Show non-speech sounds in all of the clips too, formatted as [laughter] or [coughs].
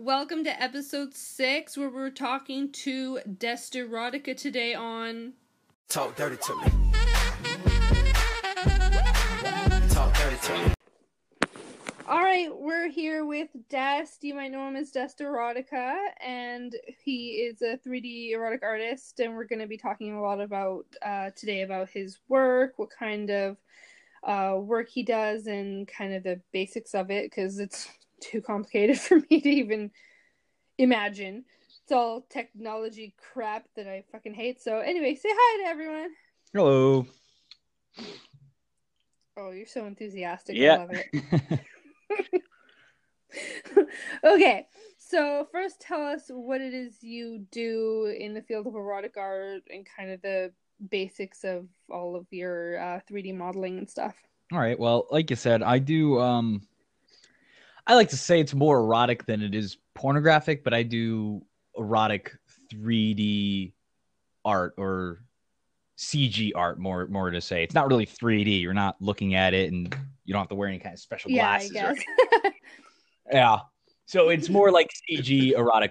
welcome to episode six, where we're talking to Desterotica today on. Talk dirty to me. Talk dirty to me. All right, we're here with Dest. You might know him as Dest Desterotica, and he is a 3D erotic artist. And we're going to be talking a lot about uh, today about his work, what kind of uh, work he does, and kind of the basics of it, because it's too complicated [laughs] for me to even imagine. It's all technology crap that I fucking hate. So, anyway, say hi to everyone. Hello. Oh, you're so enthusiastic. I Yeah. love it. [laughs] okay, so first tell us what it is you do in the field of erotic art and kind of the basics of all of your uh, 3D modeling and stuff. All right. Well, like you said, I do. Um, I like to say it's more erotic than it is pornographic, but I do erotic 3D art or CG art. More, more to say, it's not really 3D. You're not looking at it, and you don't have to wear any kind of special Yeah, glasses. or guess. yeah. So it's more like CG erotic.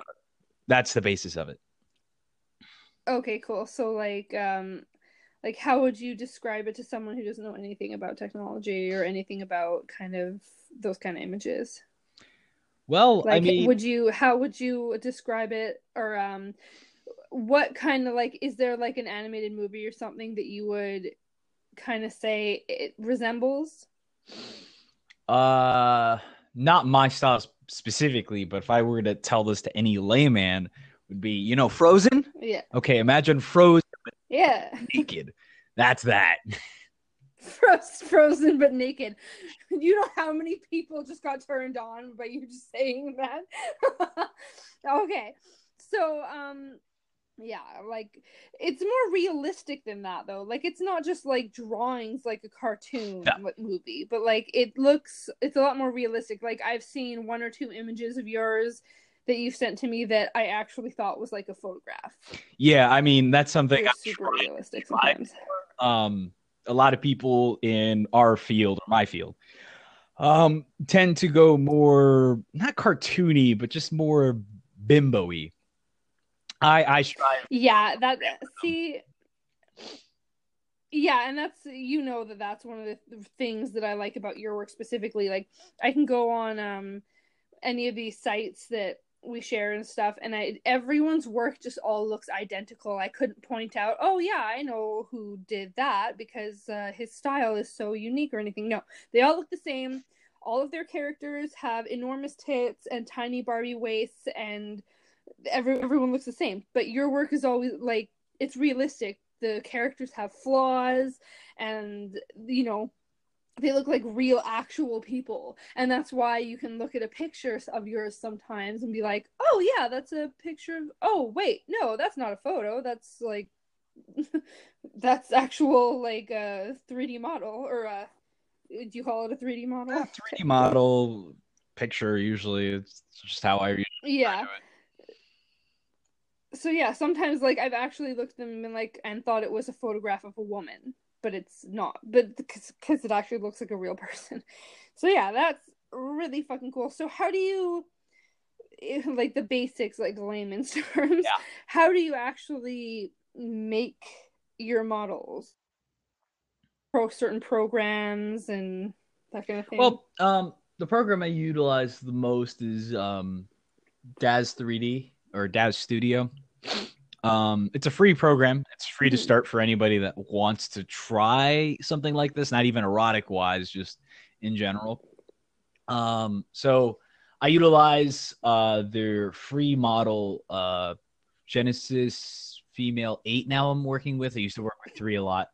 That's the basis of it. okay, cool. So like, um, like how would you describe it to someone who doesn't know anything about technology or anything about kind of those kind of images? Well, like I mean, would you how would you describe it or um what kind of like is there like an animated movie or something that you would kind of say it resembles Uh, not my style specifically, but if I were to tell this to any layman, would be you know Frozen. yeah Okay, imagine Frozen yeah [laughs] naked. That's that. [laughs] [laughs] Froze, frozen but naked. [laughs] You know how many people just got turned on by you just [laughs] saying that? Okay. So um yeah like it's more realistic than that though. Like it's not just like drawings like a cartoon Yeah. movie but like it looks it's a lot more realistic. Like i've seen one or two images of yours that you've sent to me that i actually thought was like a photograph. Yeah, I mean that's something. They're super realistic sometimes. um, a lot of people in our field or my field um, tend to go more not cartoony, but just more bimbo-y. I I strive. Yeah, that see Yeah, and that's you know that that's one of the things that I like about your work specifically. Like I can go on um any of these sites that we share and stuff and I everyone's work just all looks identical. I couldn't point out, "Oh yeah, I know who did that because uh, his style is so unique or anything." No. They all look the same. All of their characters have enormous tits and tiny Barbie waists and every everyone looks the same but your work is always like it's realistic the characters have flaws and you know they look like real actual people. And that's why you can look at a picture of yours sometimes and be like oh yeah that's a picture of oh wait no that's not a photo. That's like [laughs] that's actual like a 3d model or a do you call it a 3d model? Yeah, 3D model picture usually. It's just how I usually yeah. so yeah sometimes like i've actually looked at them and like and thought it was a photograph of a woman but it's not but because it actually looks like a real [laughs] person. So yeah that's really fucking cool. So how do you [laughs] like the basics like layman's [laughs] terms Yeah. how do you actually make your models? Pro certain programs and that kind of thing? Well, um, the program I utilize the most is um, Daz 3D or Daz Studio. Um, it's a free program. It's free to Mhm. start for anybody that wants to try something like this, not even erotic wise, just in general. Um, so I utilize uh, their free model uh, Genesis Female 8 now I'm working with. I used to work with 3 a lot.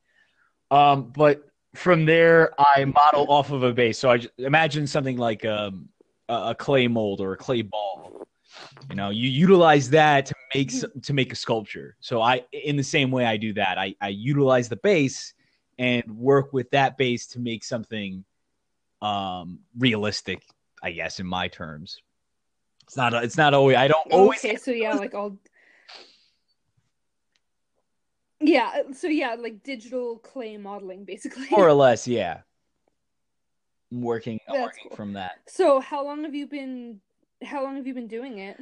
Um, but from there, I model off of a base. So I imagine something like um, a, a clay mold or a clay ball. You know, you utilize that to make to make a sculpture. So I, in the same way, I do that. I, I utilize the base and work with that base to make something um, realistic. I guess in my terms, it's not. It's not always. I don't always. okay so yeah like all yeah so yeah like digital clay modeling basically More or [laughs] less, yeah. I'm working. I'm working cool. from that. So, how long have you been How long have you been doing it?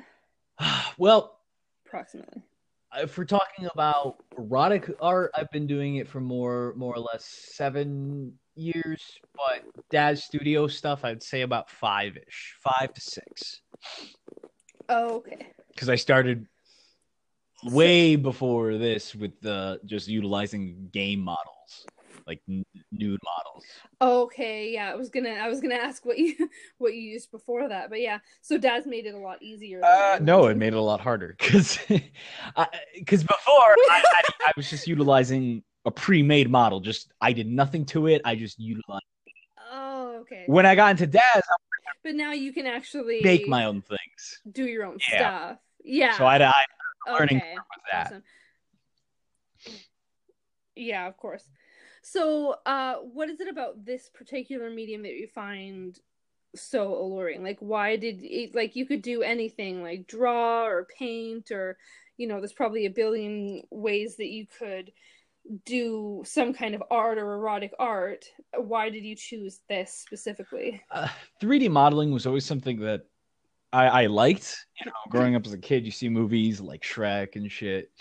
[sighs] well, Approximately. if we're talking about erotic art, I've been doing it for more more or less seven years. But Daz Studio stuff, I'd say about five ish, five to six, Oh, okay. because I started way before this with the just utilizing game models, like n- nude models. Okay, yeah. I was gonna I was gonna ask what you [laughs] what you used before that, but yeah. So Daz made it a lot easier. Uh, no, it made it a lot harder because because [laughs] before I, I, I was just utilizing a pre-made model. Just I did nothing to it. I just utilized. Oh, okay. When I got into Daz, I But now you can actually make my own things. do your own Yeah. stuff. Yeah. So I, I learning okay. with that. Awesome. Yeah, of course. So, uh, what is it about this particular medium that you find so alluring? Like, why did it, like you could do anything, like draw or paint, or you know, there's probably a billion ways that you could do some kind of art or erotic art. Why did you choose this specifically? uh, 3D modeling was always something that I, I liked. You know, growing up as a kid, you see movies like Shrek and shit,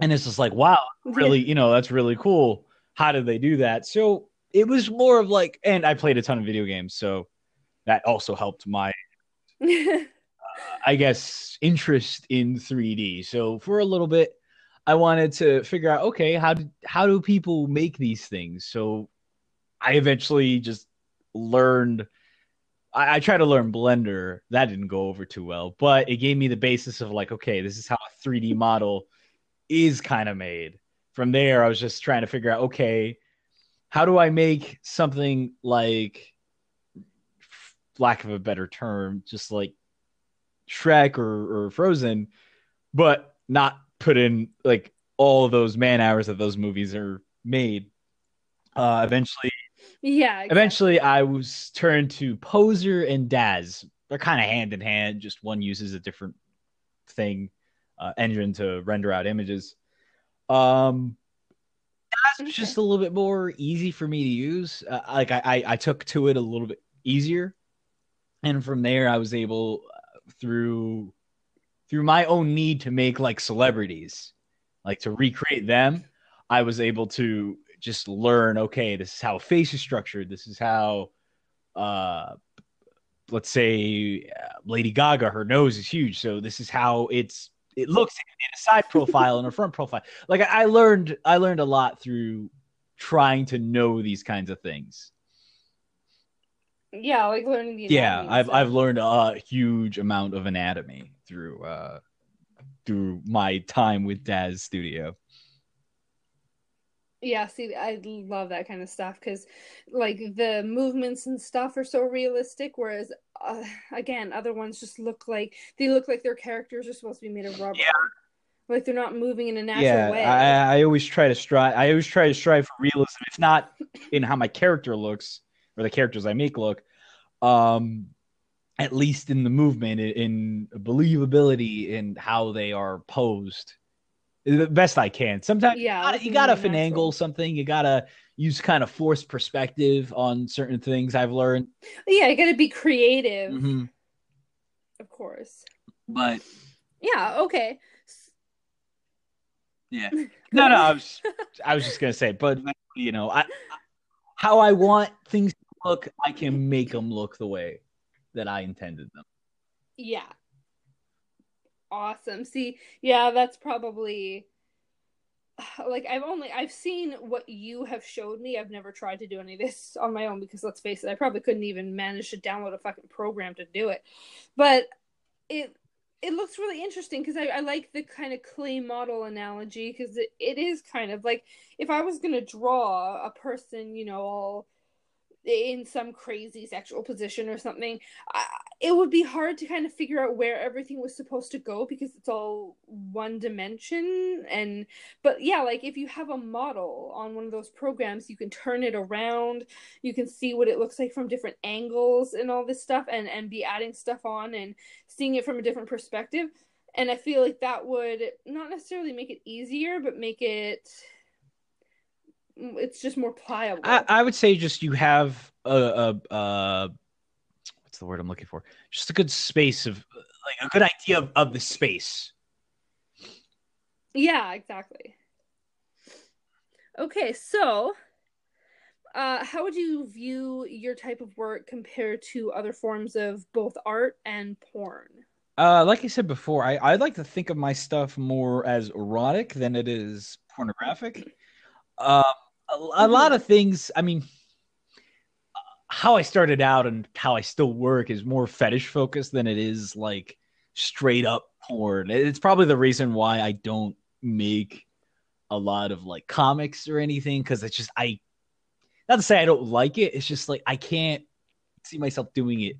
and it's just like, wow, really, you know, that's really cool. How did they do that? So it was more of like, and I played a ton of video games, so that also helped my, [laughs] uh, I guess, interest in 3D. So for a little bit, I wanted to figure out, okay, how do how do people make these things? So I eventually just learned. I, I tried to learn Blender. That didn't go over too well, but it gave me the basis of like, okay, this is how a 3D model is kind of made. From there, I was just trying to figure out, okay, how do I make something like, lack of a better term, just like Shrek or, or Frozen, but not put in like all of those man hours that those movies are made. Uh, eventually, yeah. exactly. eventually, I was turned to Poser and Daz. They're kind of hand in hand. Just one uses a different thing, uh, engine to render out images. Um, was Okay. just a little bit more easy for me to use. Uh, like I, I, I took to it a little bit easier, and from there, I was able uh, through through my own need to make like celebrities, like to recreate them. I was able to just learn. Okay, this is how a face is structured. This is how, uh, let's say, uh, Lady Gaga, her nose is huge. So this is how it's it looks in a side profile and a front profile. Like I, I learned, I learned a lot through trying to know these kinds of things. Yeah, like learning the Yeah, I've stuff. I've learned a huge amount of anatomy through uh through my time with Daz Studio. Yeah, see, I love that kind of stuff because, like, the movements and stuff are so realistic. Whereas, uh, again, other ones just look like they look like their characters are supposed to be made of rubber. Yeah. Like they're not moving in a natural yeah, way. I, I always try to strive. I always try to strive for realism, if not in how my character looks or the characters I make look, um, at least in the movement, in, in believability, in how they are posed, the best I can. Sometimes Yeah, you gotta, gotta more finagle natural. something. You gotta use kind of forced perspective on certain things. I've learned, yeah, you got to be creative, Mhm. of course. but Yeah, okay. Yeah. [laughs] No, no, I was I was just gonna say, but you know, I how I want things to look, I can make them look the way that I intended them. Yeah. Awesome. See, yeah, that's probably [sighs] like I've only I've seen what you have showed me. I've never tried to do any of this on my own because let's face it, I probably couldn't even manage to download a fucking program to do it. But it it looks really interesting because I, I like the kind of clay model analogy because it, it is kind of like if I was gonna draw a person, you know, all in some crazy sexual position or something, it would be hard to kind of figure out where everything was supposed to go because it's all one dimension. And but yeah like if you have a model on one of those programs you can turn it around. You can see what it looks like from different angles and all this stuff and and be adding stuff on and seeing it from a different perspective. And i feel like that would not necessarily make it easier but make it it's just more pliable I, I would say just you have a, a, a what's the word I'm looking for? Just a good space of like a good idea of, of the space. Yeah, exactly. Okay, so uh, how would you view your type of work compared to other forms of both art and porn? Uh, like I said before, I, I like to think of my stuff more as erotic than it is pornographic. Um, a, a lot of things, I mean, how I started out and how I still work is more fetish focused than it is like straight up porn. It's probably the reason why I don't make a lot of like comics or anything because it's just I not to say I don't like it. It's just like I can't see myself doing it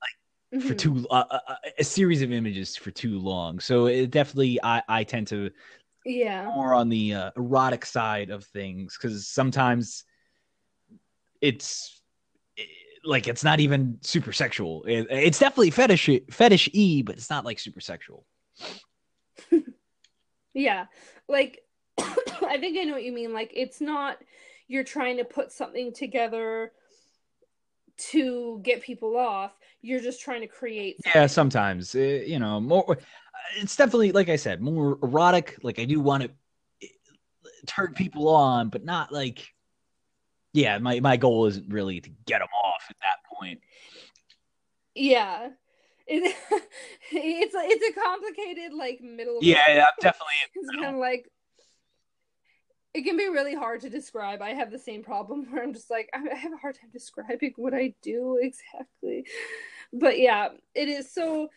like for Mhm. too uh, uh, a series of images for too long. So it definitely I I tend to Yeah. more on the uh, erotic side of things because sometimes it's eh, like it's not even super sexual. It, it's definitely fetish fetish e, but it's not like super sexual. [laughs] Yeah. Like [coughs] I think I know what you mean. Like it's not you're trying to put something together to get people off. You're just trying to create Yeah, sometimes uh, you know more. It's definitely like I said, more erotic. Like I do want to eh, turn people on, but not like. Yeah, my my goal isn't really to get them off at that point. Yeah. It, [laughs] it's a, it's a complicated like middle Yeah, yeah, definitely. it's kind of like it can be really hard to describe. I have the same problem [laughs] where I'm just like I I have a hard time describing what I do exactly. But yeah, it is so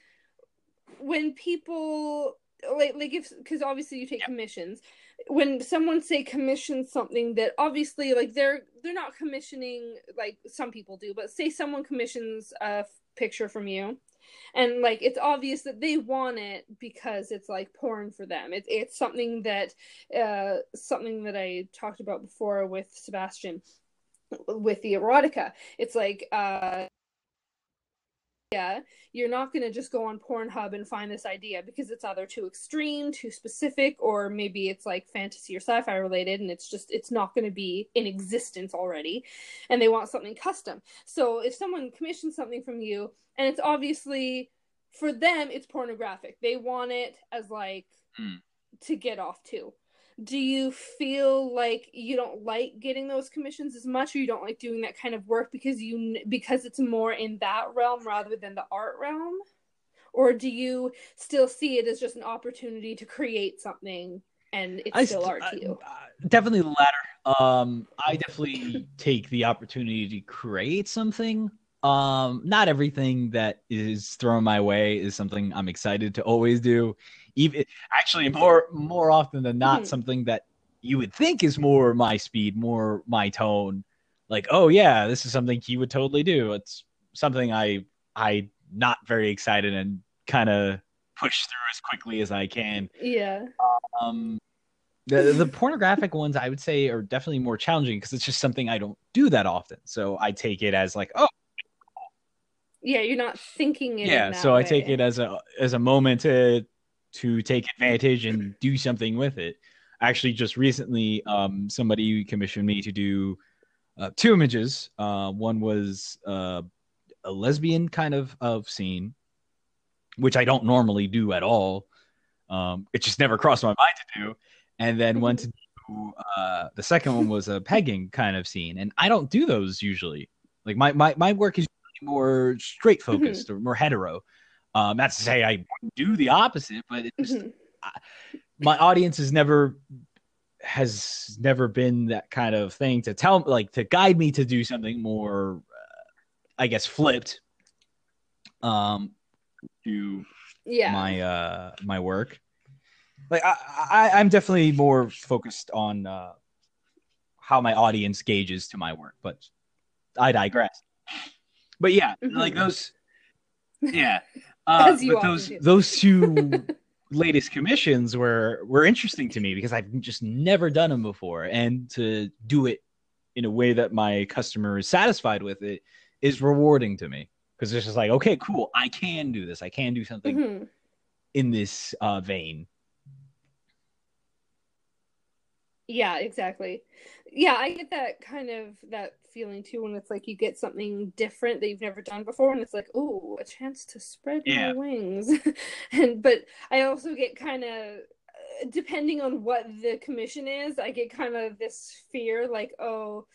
when people like like if because obviously you take commissions. When someone say commission something that obviously like they're they're not commissioning like some people do but say someone commissions a f- picture from you and like it's obvious that they want it because it's like porn for them. It's it's something that uh something that i talked about before with sebastian with the erotica. It's like uh yeah you're not going to just go on pornhub and find this idea because it's either too extreme too specific or maybe it's like fantasy or sci-fi related and it's just it's not going to be in existence already and they want something custom. So if someone commissions something from you and it's obviously for them it's pornographic. They want it as like Hmm. to get off to do you feel like you don't like getting those commissions as much or you don't like doing that kind of work because you because it's more in that realm rather than the art realm or do you still see it as just an opportunity to create something and it's I still st- art to you uh, definitely the latter. Um, I definitely [laughs] take the opportunity to create something. Um, not everything that is thrown my way is something I'm excited to always do. Even actually, more more often than not, Mhm. something that you would think is more my speed, more my tone. Like, oh yeah, this is something he would totally do. It's something I I not very excited and kind of push through as quickly as I can. yeah Um, the the pornographic [laughs] ones I would say are definitely more challenging because it's just something I don't do that often. So I take it as like, oh yeah you're not thinking it yeah. So I take it as a as a moment to to take advantage and do something with it. Actually, just recently, um, somebody commissioned me to do uh, two images. Uh, one was uh, a lesbian kind of of scene, which I don't normally do at all. Um, it just never crossed my mind to do. And then one to do uh, the second one was a pegging kind of scene, and I don't do those usually. Like my my my work is more straight focused or more hetero. Um, not to say I do the opposite, but it just, Mhm. my audience has never has never been that kind of thing to tell like to guide me to do something more uh, i guess flipped um to yeah my uh my work like I, I i'm definitely more focused on uh how my audience gauges to my work but i digress but yeah like Mhm. those yeah uh, but those do. those two [laughs] latest commissions were were interesting to me because i've just never done them before and to do it in a way that my customer is satisfied with it is rewarding to me because it's just like okay cool i can do this i can do something Mhm. in this uh, vein. Yeah, exactly. Yeah, I get that kind of that feeling too when it's like you get something different that you've never done before, and it's like, oh, a chance to spread Yeah. my wings. [laughs] and but I also get kind of, uh, depending on what the commission is, I get kind of this fear, like, oh.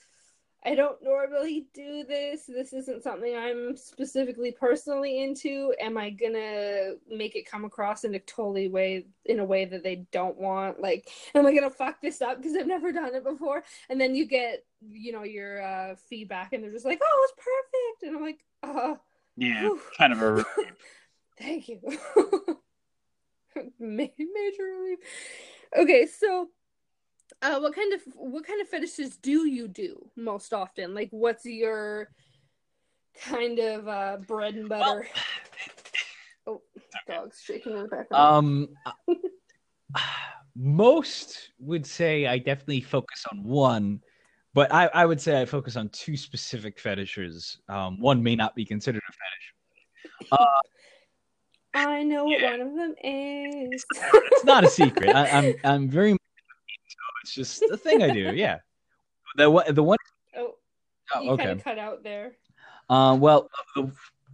I don't normally do this. This isn't something I'm specifically personally into. Am I gonna make it come across in a totally way in a way that they don't want? Like, am I gonna fuck this up because I've never done it before? And then you get, you know, your uh, feedback, and they're just like, "Oh, it's perfect," and I'm like, "Uh, Yeah, Whew. kind of a [laughs] thank you." [laughs] Major relief. Okay, so uh, what kind of what kind of fetishes do you do most often? Like, what's your kind of uh, bread and butter? oh, [laughs] dogs shaking in the background. Um, [sighs] most would say I definitely focus on one, but I, I would say I focus on two specific fetishes. Um, one may not be considered a fetish. I know what one of them is. It's not a secret. I, I'm I'm very much so it's just a thing I do. Yeah. [laughs] The one the one oh, oh, you okay. cut out there. Um, well,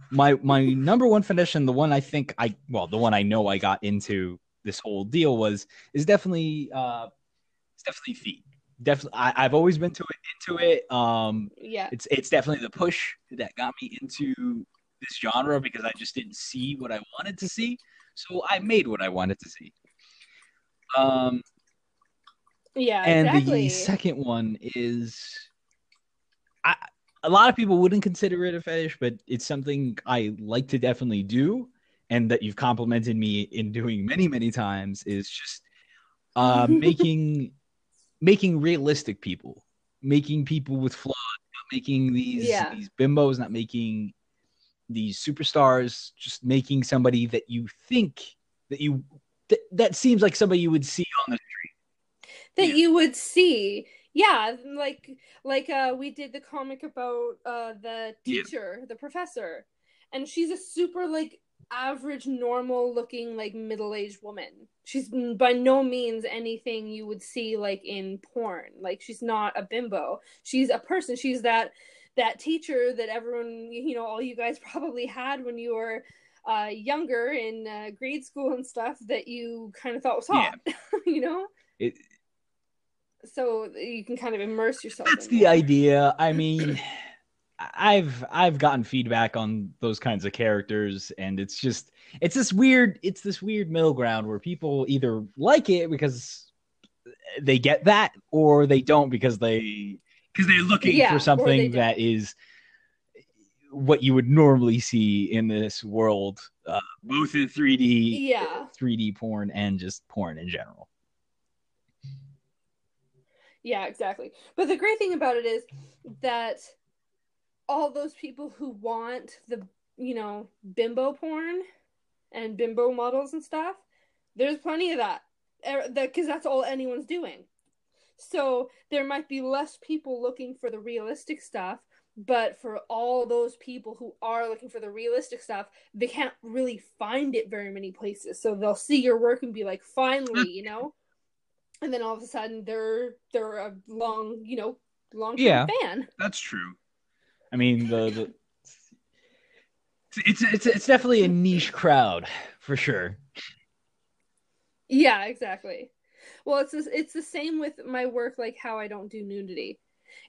my my number one fetish and the one I think I well the one I know I got into this whole deal was is definitely uh it's definitely feet. Definitely, I, I've always been to it into it. Um, Yeah. it's it's definitely the push that got me into this genre because I just didn't see what I wanted to see, so I made what I wanted to see. Um, Yeah, and exactly. the second one is I a lot of people wouldn't consider it a fetish, but it's something I like to definitely do and that you've complimented me in doing many, many times is just uh [laughs] making making realistic people, making people with flaws, not making these Yeah. these bimbos, not making these superstars, just making somebody that you think that you that, that seems like somebody you would see on the that Yeah. you would see. Yeah, like like uh we did the comic about uh the Yeah. teacher, the professor. And she's a super like average normal looking like middle-aged woman. She's by no means anything you would see like in porn. Like she's not a bimbo. She's a person. She's that that teacher that everyone, you know, all you guys [laughs] probably had when you were uh younger in uh, grade school and stuff that you kind of thought was hot. [laughs] you know? It, so you can kind of immerse yourself. that's in the more. idea. I mean, [clears throat] I've I've gotten feedback on those kinds of characters, and it's just it's this weird it's this weird middle ground where people either like it because they get that, or they don't because they because they're looking Yeah, for something that is what you would normally see in this world, uh, both in 3D, Yeah. 3D porn and just porn in general. Yeah, exactly. But the great thing about it is that all those people who want the, you know, bimbo porn and bimbo models and stuff, there's plenty of that. Er, because that's all anyone's doing. So there might be less people looking for the realistic stuff, but for all those people who are looking for the realistic stuff, they can't really find it very many places. So they'll see your work and be like, finally, you know? And then all of a sudden they're they're a long, you know, long term Yeah. fan. That's true. I mean, the, the it's it's it's definitely a niche crowd for sure. Yeah, exactly. Well, it's the- it's the same with my work. Like how I don't do nudity.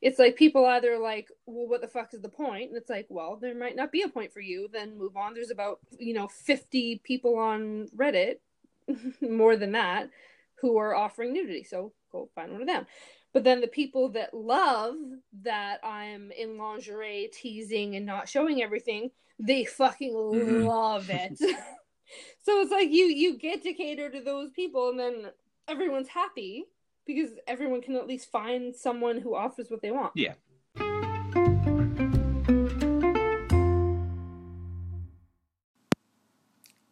It's like people either like, well, what the fuck is the point? And it's like, well, there might not be a point for you. Then move on. There's about you know fifty people on Reddit, [laughs] more than that, who are offering nudity. So go find one of them. But then the people that love that I'm in lingerie teasing and not showing everything, they fucking Mhm. love it. [laughs] [laughs] so it's like you you get to cater to those people and then everyone's happy because everyone can at least find someone who offers what they want. Yeah.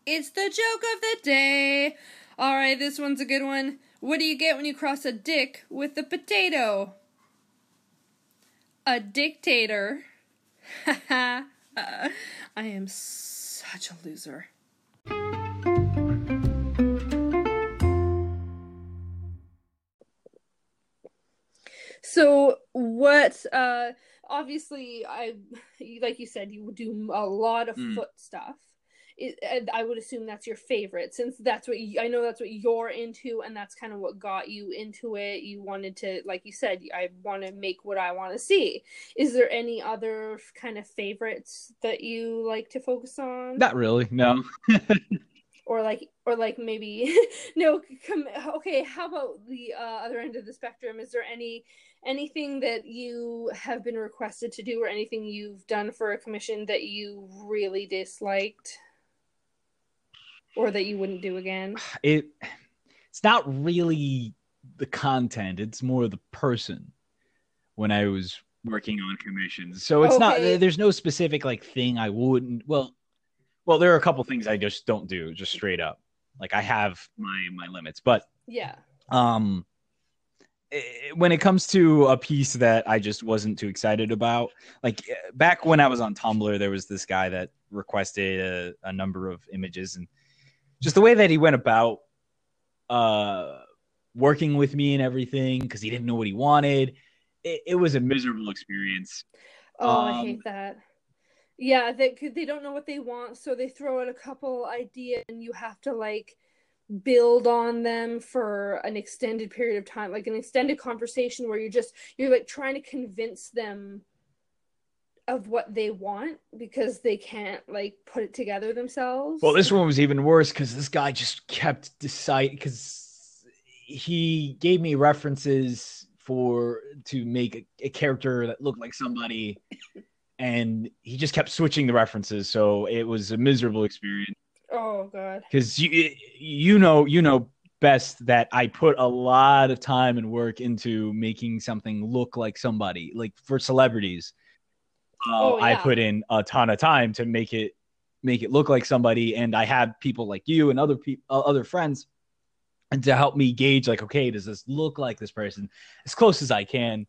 It's the joke of the day. All right, this one's a good one. What do you get when you cross a dick with a potato? A dictator. [laughs] I am such a loser. So what uh obviously I like you said you would do a lot of Mm. foot stuff. I would assume that's your favorite since that's what you, I know that's what you're into and that's kind of what got you into it. You wanted to like you said I want to make what I want to see. Is there any other kind of favorites that you like to focus on? Not really. No. [laughs] or like or like maybe [laughs] no com- okay how about the uh, other end of the spectrum is there any anything that you have been requested to do or anything you've done for a commission that you really disliked or that you wouldn't do again It it's not really the content, it's more the person when I was working on commissions. So it's not there's no specific like thing I wouldn't well well there are a couple things I just don't do just straight up. Like I have my my limits, but yeah um eh, when it comes to a piece that I just wasn't too excited about, like eh, back when I was on Tumblr, there was this guy that requested a, a number of images, and just the way that he went about uh, working with me and everything, because he didn't know what he wanted, it, it was a miserable experience. oh i Um, hate that yeah they they don't know what they want so they throw out a couple ideas and you have to like build on them for an extended period of time like an extended conversation where you're just you're like trying to convince them of what they want because they can't like put it together themselves Well, this one was even worse because this guy just kept deciding because he gave me references for to make a, a character that looked like somebody, and he just kept switching the references. So it was a miserable experience oh god because you you know you know best that I put a lot of time and work into making something look like somebody, like for celebrities. Uh, Oh, I put in a ton of time to make it make it look like somebody, and I had people like you and other people, uh, other friends, and to help me gauge, like, okay, does this look like this person as close as I can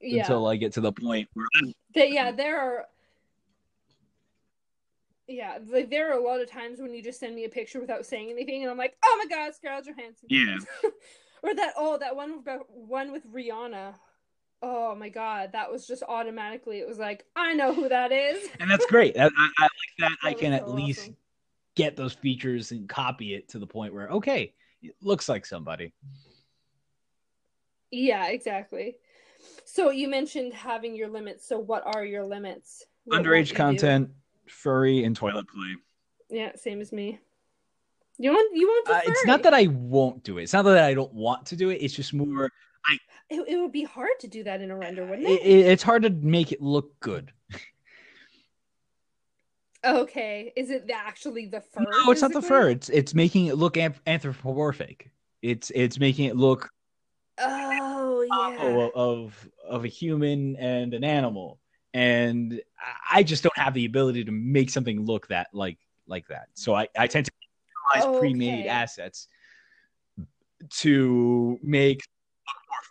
yeah until I get to the point where That yeah, there are. Yeah, like there are a lot of times when you just send me a picture without saying anything, and I'm like, "Oh my God, Scarlett Johansson!" yeah, [laughs] Or that oh that one one with Rihanna. Oh my God, that was just automatically. It was like, I know who that is. and that's great. I, I, I like that. I can was at so least get those features and copy it to the point where okay, it looks like somebody. Yeah, exactly. So you mentioned having your limits. So what are your limits? What Underage you do? content, furry, and toilet play. Yeah, same as me. You want you want to Uh, it's not that I won't do it. It's not that I don't want to do it. It's just more. It, it would be hard to do that in a render, wouldn't It, it? it- it's hard to make it look good. Okay, is it the- actually the fur? No, it's not the physically? fur. It's it's making it look anthropomorphic. It's it's making it look Oh yeah. of, of a human and an animal, and I- I just don't have the ability to make something look that like like that. So I I tend to utilize pre-made assets to make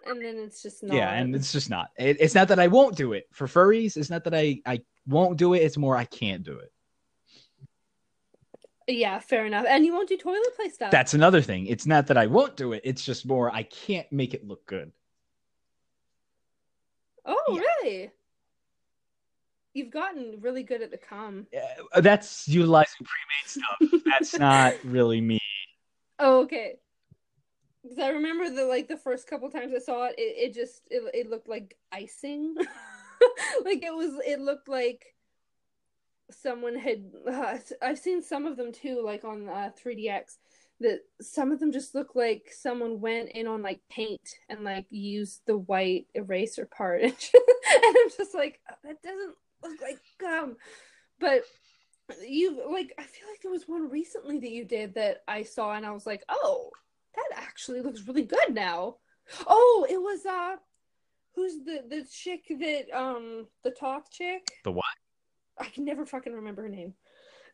and then it's just not. yeah, and it's just not. It, it's not that I won't do it for furries. It's not that I I won't do it. It's more I can't do it. yeah, fair enough. And you won't do toilet play stuff. That's another thing. It's not that I won't do it. It's just more I can't make it look good. oh Yeah. really? You've gotten really good at the cum. Uh, that's utilizing pre-made stuff. That's [laughs] not really me. Oh, okay. Because I remember the like the first couple times I saw it, it, it just it, it looked like icing. [laughs] like it was it looked like someone had uh, I've seen some of them too like on uh, 3DX that some of them just look like someone went in on like paint and like used the white eraser part [laughs] and, I'm just like that doesn't look like gum but you like I feel like there was one recently that you did that I saw and I was like oh that actually looks really good now oh it was uh who's the the chick that um the talk chick The what? I can never fucking remember her name.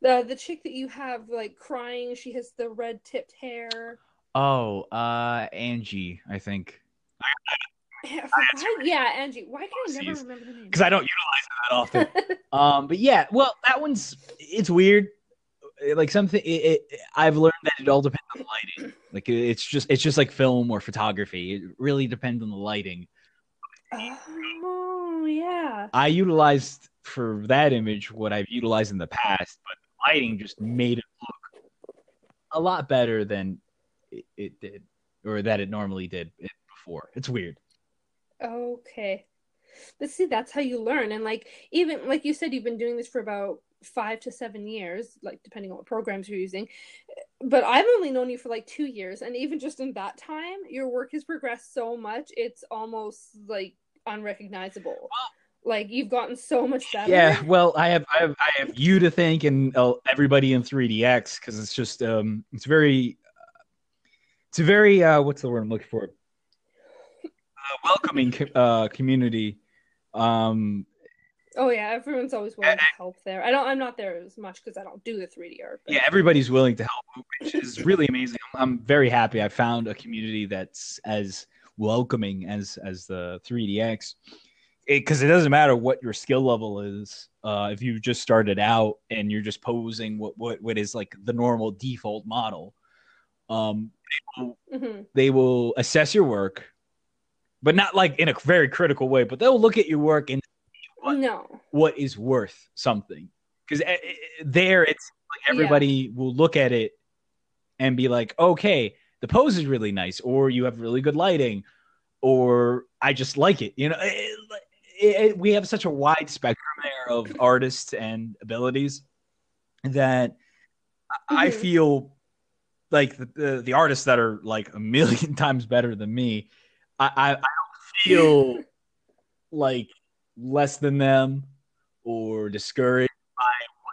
The the chick that you have like crying, she has the red tipped hair. Oh, uh, Angie, I think. Yeah, yeah, Angie. Why can I never remember the name? Because I don't utilize it that often. [laughs] um, but yeah, well, that one's it's weird. Like something, it, it, I've learned that it all depends on the lighting. Like it- it's just it's just like film or photography. It really depends on the lighting. oh, yeah. I utilized for that image what I've utilized in the past, but the lighting just made it look a lot better than it, it did, or that it normally did before. It's weird. Okay. But see, that's how you learn. And like even like you said, you've been doing this for about five to seven years, like depending on what programs you're using. But I've only known you for like two years, and even just in that time, your work has progressed so much, it's almost like unrecognizable. like you've gotten so much better. Yeah, well, I have I have I have you to thank and uh, everybody in 3DX because it's just um it's very it's a very uh what's the word I'm looking for uh, welcoming co- uh community um Oh yeah, everyone's always willing to help there. I don't. I'm not there as much because I don't do the 3D art. But... yeah everybody's willing to help which is really amazing I'm, I'm very happy I found a community that's as welcoming as as the 3DX because it, doesn't matter what your skill level is uh if you just started out and you're just posing what what, what is like the normal default model um Mhm. they will assess your work but not like in a very critical way but they'll look at your work and? No. what is worth something? Because eh, eh, eh, there it's like everybody will look at it and be like okay the pose is really nice or you have really good lighting or i just like it you know it, it, it- we have such a wide spectrum there of [clears throat] artists and abilities that I- i mm-hmm. feel like the, the the artists that are like a million [laughs] times better than me i i, I don't [laughs] feel like less than them or discouraged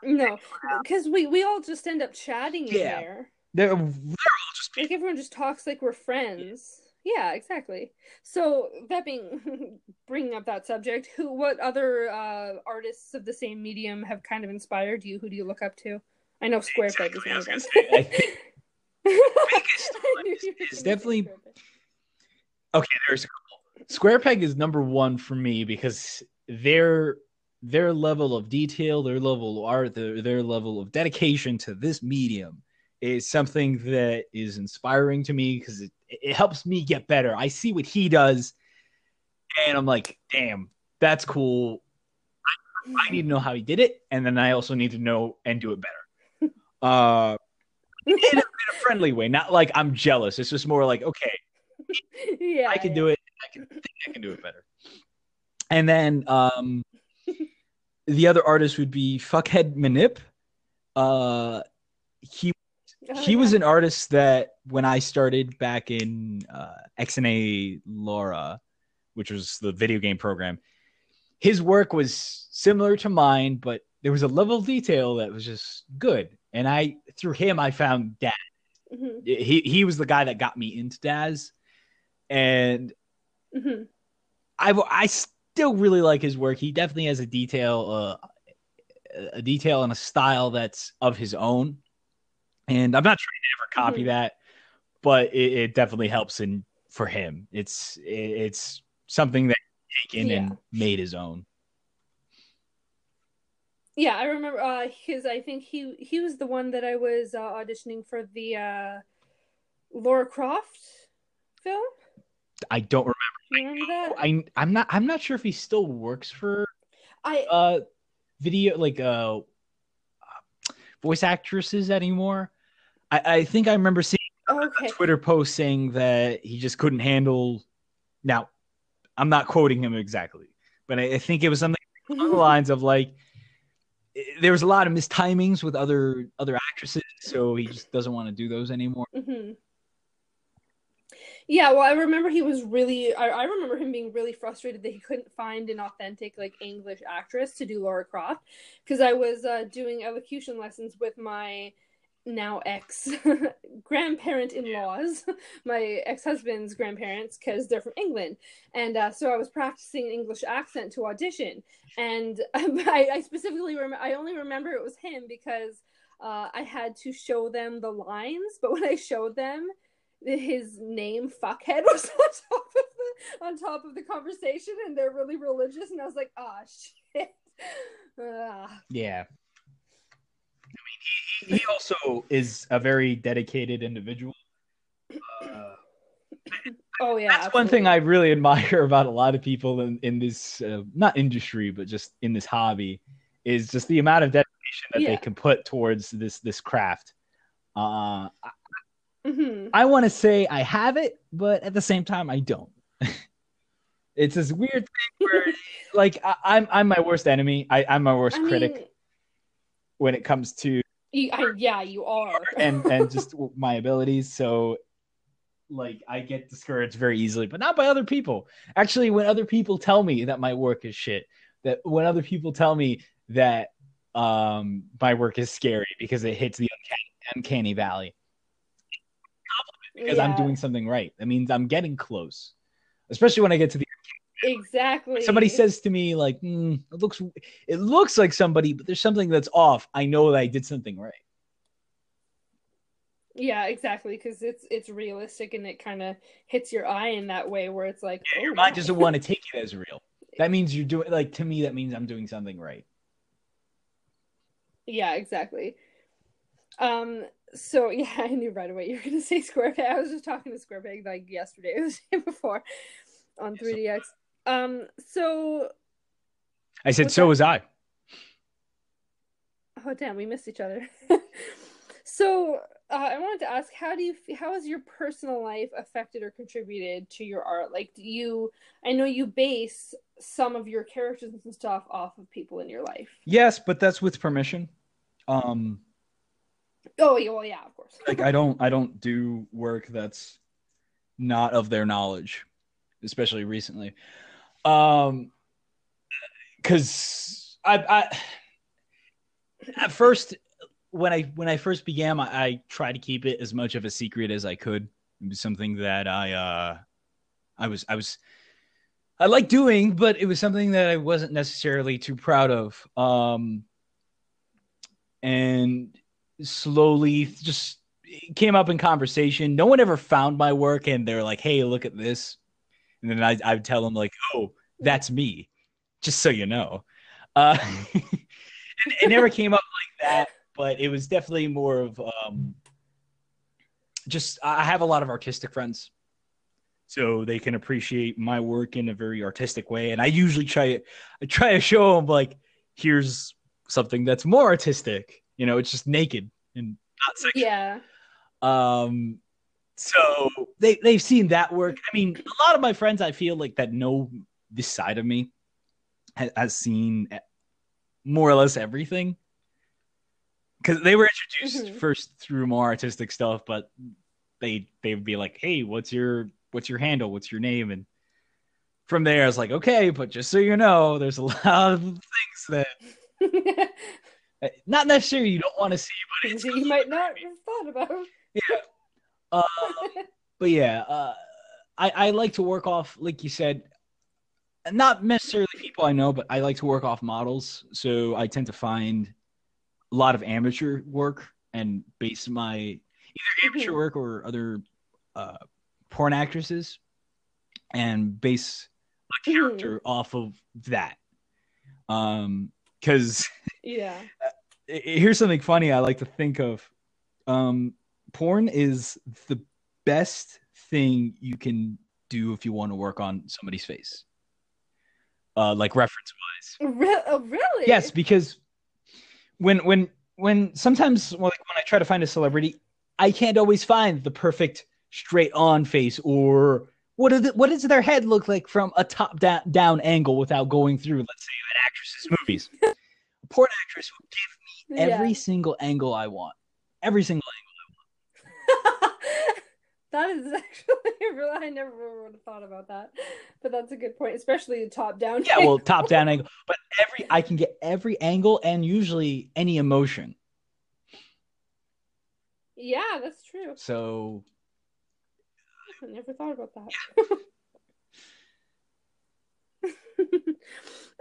No, because we we all just end up chatting in Yeah. there. they're, they're all just Like everyone just talks like we're friends. Yeah, exactly. So that being [laughs] bringing up that subject, who what other uh, artists of the same medium have kind of inspired you? Who do you look up to? I know Square Peg is Exactly, one of them. [laughs] gonna say, I think biggest one were is definitely- okay there's a square peg is number one for me because their their level of detail their level of art their, their level of dedication to this medium is something that is inspiring to me because it, it helps me get better. I see what he does and i'm like damn that's cool. I need to know how he did it. And then i also need to know and do it better. [laughs] Uh in a, in a friendly way not like i'm jealous. It's just more like okay [laughs] yeah, I can yeah. do it. I can think I can do it better. And then um the other artist would be Fuckhead Manip. Uh he Oh, he was an artist that when I started back in uh XNALara, which was the video game program, his work was similar to mine, but there was a level of detail that was just good. And I through him I found Daz Mhm, he he was the guy that got me into Daz, and mhm. I I still really like his work. He definitely has a detail, uh, a detail and a style that's of his own, and I'm not trying to ever copy Mhm. that, but it, it definitely helps in for him. It's it, it's something that taken Yeah. and made his own. Yeah, I remember uh his I think he he was the one that I was uh, auditioning for the uh Lara Croft film. I don't remember. You remember that? I I'm not I'm not sure if he still works for I uh video like uh voice actresses anymore. I, I think I remember seeing a okay. Twitter post saying that he just couldn't handle now I'm not quoting him exactly, but I, I think it was something along the [laughs] lines of like eh, there was a lot of mistimings with other other actresses, so he just doesn't want to do those anymore. hmm Yeah, well, I remember he was really. I, I remember him being really frustrated that he couldn't find an authentic, like English actress to do Lara Croft, because I was uh, doing elocution lessons with my now ex [laughs] grandparent in laws, [laughs] my ex husband's grandparents, because they're from England, and uh, so I was practicing an English accent to audition, and [laughs] I, I specifically remember. I only remember it was him because uh, I had to show them the lines, but when I showed them his name fuckhead [laughs] was on top of the on top of the conversation and they're really religious and I was like ah shit [laughs] Ah. Yeah. I mean, he, he also is a very dedicated individual. Uh, [coughs] Oh yeah. that's one thing. I really admire about a lot of people in in this uh, not industry, but just in this hobby, is just the amount of dedication that they can put towards this this craft. Uh, I- Mhm. I want to say I have it, but at the same time, I don't. [laughs] it's this weird thing where, [laughs] like, I, I'm I'm my worst enemy. I, I'm my worst I critic mean, when it comes to you, I, yeah, you are. [laughs] and and just my abilities. So, like, I get discouraged very easily, but not by other people. Actually, when other people tell me that my work is shit, that when other people tell me that um my work is scary because it hits the uncanny, uncanny valley because I'm doing something right. That means I'm getting close. Especially when I get to the exactly. somebody says to me like, "Hmm, "It looks, it looks like somebody, but there's something that's off." I know that I did something right. Yeah, exactly, because it's it's realistic and it kind of hits your eye in that way where it's like, Your oh, mind doesn't want to take it as real. That [laughs] means you're doing like to me. That means I'm doing something right. Yeah, exactly. Um, so [laughs] yeah, I knew right away you were gonna [laughs] say Square Peg. I was just talking to Square Peg like yesterday or [laughs] the day before on 3DX. Um, so I said, "So that? was I." oh damn, we missed each other. so uh, I wanted to ask, how do you how has your personal life affected or contributed to your art? Like, do you? I know you base some of your characters and stuff off of people in your life. Yes, but that's with permission. Um, Oh, yeah, well, yeah, of course. like I don't, I don't do work that's not of their knowledge, especially recently. Um, because I, I at first when I when I first began, I, I tried to keep it as much of a secret as I could. It was something that I uh I was I was I like doing, but it was something that I wasn't necessarily too proud of. Um and slowly just came up in conversation. No one ever found my work and they're like, "Hey, look at this." And then I I would tell them like, "Oh, that's me." Just so you know. Uh [laughs] it, it never came up like that, but it was definitely more of um just I have a lot of artistic friends. So they can appreciate my work in a very artistic way and I usually try I try to show them like here's something that's more artistic. You know, it's just naked and not sexual. Yeah. Um, so they they've seen that work. I mean, a lot of my friends I feel like that know this side of me has, has seen more or less everything because they were introduced Mhm. first through more artistic stuff, but they they'd be like, "Hey, what's your what's your handle? What's your name?" And from there, I was like, "Okay, but just so you know, there's a lot of things that [laughs] not necessarily you don't want to see, but it's you might not have thought about. Uh, but yeah, uh, I I like to work off, like you said, not necessarily people I know, but I like to work off models. So I tend to find a lot of amateur work and base my either amateur Mhm. work or other uh, porn actresses, and base a Mhm. character off of that. Um, because [laughs] Yeah. I- here's something funny I like to think of. Um, porn is the best thing you can do if you want to work on somebody's face. Uh, like reference wise. Re- oh, really? Yes, because when when when sometimes well, like when I try to find a celebrity, I can't always find the perfect straight on face or what is it, what does their head look like from a top down, down angle without going through let's say an actress's movies. [laughs] porn actress will give me every Yeah. single angle I want. Every single angle I [laughs] want. that is [laughs] actually really. I never would have thought about that, but that's a good point, especially the top down. Yeah, well, top down [laughs] angle, but every I can get every angle and usually any emotion. yeah, that's true. So I never thought about that.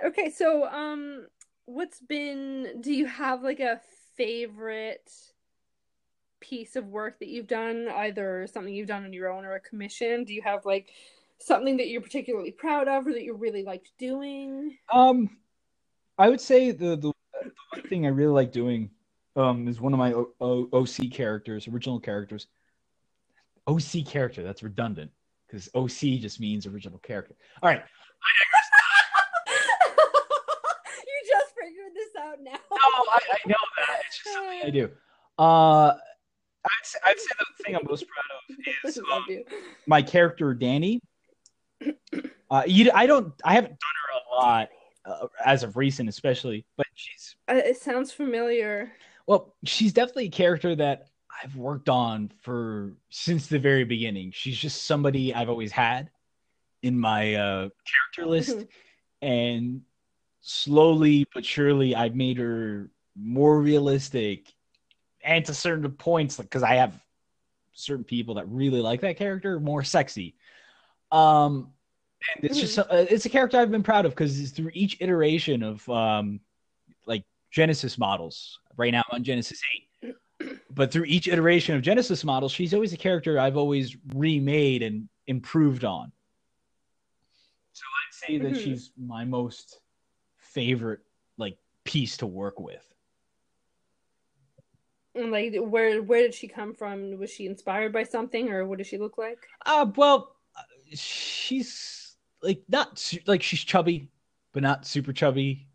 okay, so um, what's been? Do you have like a favorite piece of work that you've done, either something you've done on your own or a commission? Do you have like something that you're particularly proud of or that you really liked doing? Um, I would say the the, one thing I really like doing um is one of my o- o- OC characters, original characters. OC character, that's redundant. because OC just means original character. All right. you just figured this out now. No, I, I know that. It's just something I do. Uh, I'd say, I'd say the thing I'm most proud of [laughs] is um, my character Danny. [clears throat] Uh, you, I don't, I haven't done her a lot uh, as of recent, especially, but she's Uh, it sounds familiar. well, she's definitely a character that I've worked on for since the very beginning. She's just somebody I've always had in my uh, character list, Mhm. and slowly but surely, I've made her more realistic, and to certain points, because I have certain people that really like that character, more sexy. Um, and it's just uh, it's a character I've been proud of because through each iteration of um, like Genesis models. Right now, I'm on Genesis eight, [clears throat] but through each iteration of Genesis models, she's always a character I've always remade and improved on. So I'd say that Mhm. she's my most favorite like piece to work with. And like, where where did she come from? Was she inspired by something, or what does she look like? Uh, well, she's like not su- like she's chubby, but not super chubby.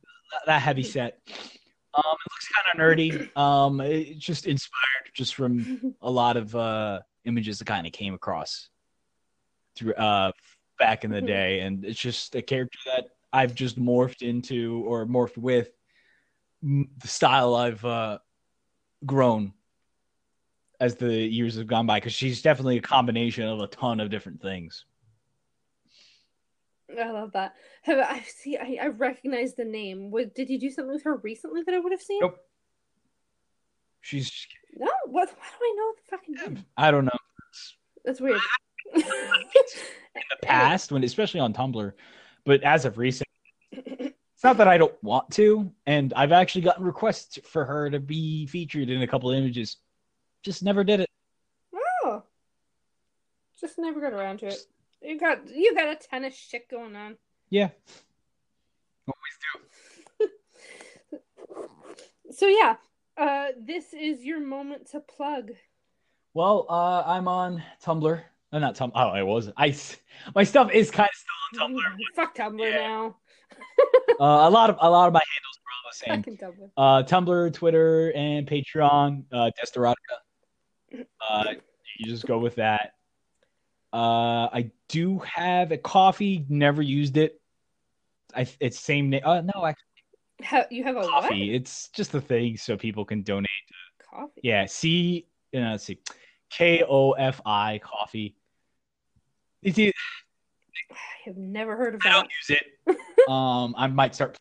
That heavy set. Um, it looks kind of nerdy. Um, it's just inspired just from a lot of uh images that kind of came across through uh back in the Mhm. day, and it's just a character that I've just morphed into or morphed with the style I've uh grown as the years have gone by because she's definitely a combination of a ton of different things. I love that. Have I see? I, I recognize the name. What did you do something with her recently that I would have seen? Nope. She's No. What? Why do I know the fucking name? I don't know That's weird. in the past when especially on Tumblr, but as of recent, it's not that I don't want to, and I've actually gotten requests for her to be featured in a couple of images. Just never did it. oh, just never got around to it. You got you got a ton of shit going on. Yeah. Always do. [laughs] so yeah, uh, this is your moment to plug. Well, uh, I'm on Tumblr. Uh, not Tumblr. Oh, I was. I [laughs] my stuff is kind of still on Tumblr. Fuck Tumblr Yeah. now. Uh, a lot of a lot of my handles are all the same. Tumblr. uh, Tumblr, Twitter, and Patreon. Uh, Desterotica. Uh, you just go with that. Uh, I do have a Ko-fi. Never used it. I it's same name. Uh, no, actually, Ha- you have a Ko-fi. It's just a thing so people can donate. what? Ko-fi. Yeah, C. Uh, let's see, K O F I Ko-fi. It's e- I have never heard of I that. don't use it. [laughs] um, I might start.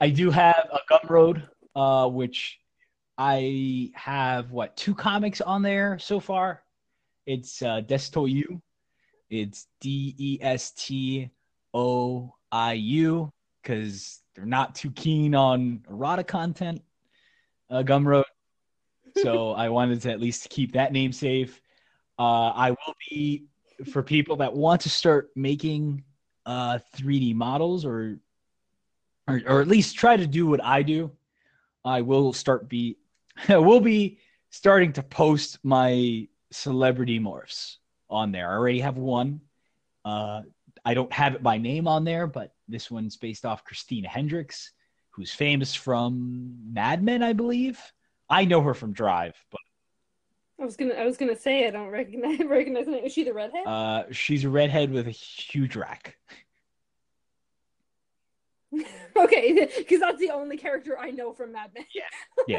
I do have a Gumroad, uh, which I have what two comics on there so far. It's uh, Desto U. It's D E S T O I U because they're not too keen on erotic content. Uh, Gumroad, so [laughs] I wanted to at least keep that name safe. Uh, I will be for people that want to start making uh 3D models or or, or at least try to do what I do. I will start be [laughs] will be starting to post my celebrity morphs on there. I already have one. Uh I don't have it by name on there, but this one's based off Christina Hendricks, who's famous from Mad Men, I believe. I know her from Drive, but I was gonna I was gonna say I don't recognize [laughs] recognize name. Is she the redhead? uh, she's a redhead with a huge rack. [laughs] okay, [laughs] because that's the only character I know from Mad Men. Yeah, yeah.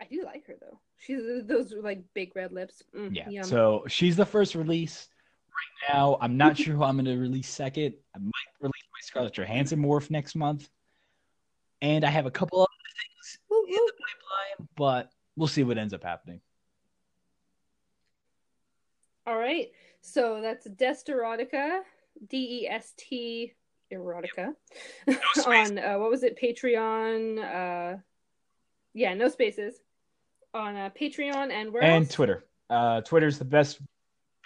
I do like her though. She's those like big red lips. Mm, Yeah. yum. So she's the first release. Right now, I'm not sure who I'm going to release second. I might release my Scarlett Johansson morph next month, and I have a couple other things in the pipeline, but we'll see what ends up happening. All right. So that's Desterotica, D E S T erotica. [laughs] on uh, what was it? Patreon. Uh, yeah, no spaces. On uh, Patreon and where and else? Twitter. Uh, Twitter's the best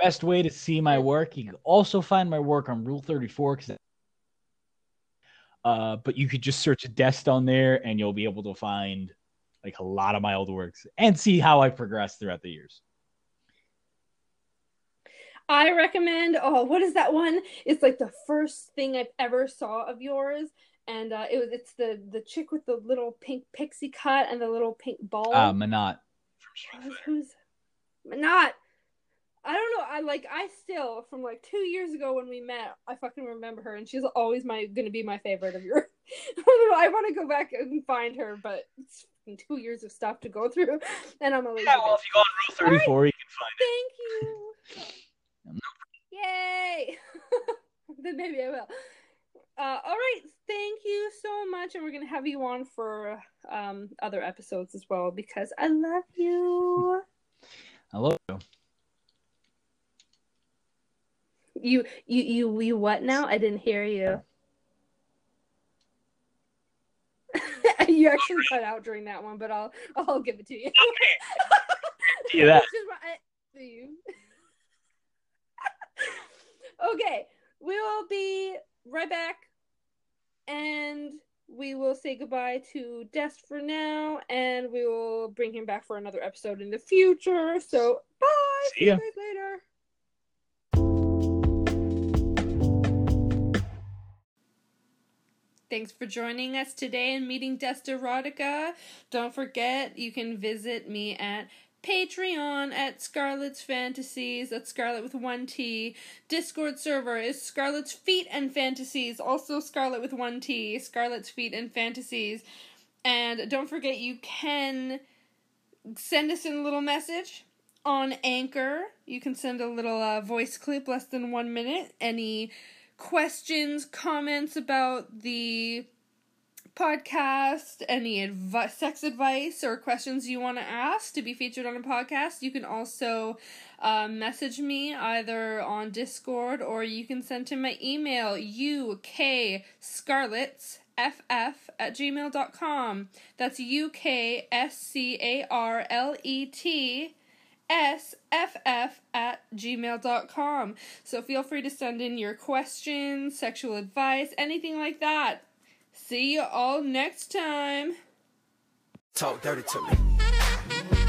best way to see my work. You can also find my work on Rule 34 because. Uh, but you could just search Dest on there, and you'll be able to find like a lot of my old works and see how I progressed throughout the years. I recommend. Oh, what is that one? It's like the first thing I've ever saw of yours, and uh, it was it's the the chick with the little pink pixie cut and the little pink ball. Ah, Manat. Who's- who's not? I don't know. I like I still from like two years ago when we met. I fucking remember her, and she's always my gonna be my favorite of yours. [laughs] I don't know. I want to go back and find her, but it's two years of stuff to go through, and I'm a lazy Yeah, well, if you go on Rule 34, you can find it. Thank you. Yay! [laughs] then maybe I will. Uh, all right, thank you so much, and we're gonna have you on for um, other episodes as well because I love you. it. Hello. You, you, you, you. What now? I didn't hear you. [laughs] you actually cut out during that one, but I'll, I'll give it to you. See that. It's [laughs] just my- I- you? Okay, we will be right back, and we will say goodbye to Dest for now, and we will bring him back for another episode in the future. So, bye. See ya. you guys later. Thanks for joining us today and meeting Desterotica. Don't forget, you can visit me at Patreon at Scarlet's Fantasies. That's Scarlet with one T. Discord server is Scarlet's Feet and Fantasies. Also Scarlet with one T. Scarlet's Feet and Fantasies. And don't forget, you can send us in a little message on Anchor. You can send a little uh, voice clip, less than one minute. Any questions, comments about the podcast, any advice, sex advice, or questions you want to ask to be featured on a podcast, you can also uh, message me either on Discord or you can send to my email, ukscarlets. FF at gmail.com. That's U K S C A R L E T sff at gmail.com. So feel free to send in your questions, sexual advice, anything like that. See you all next time. Talk dirty to me.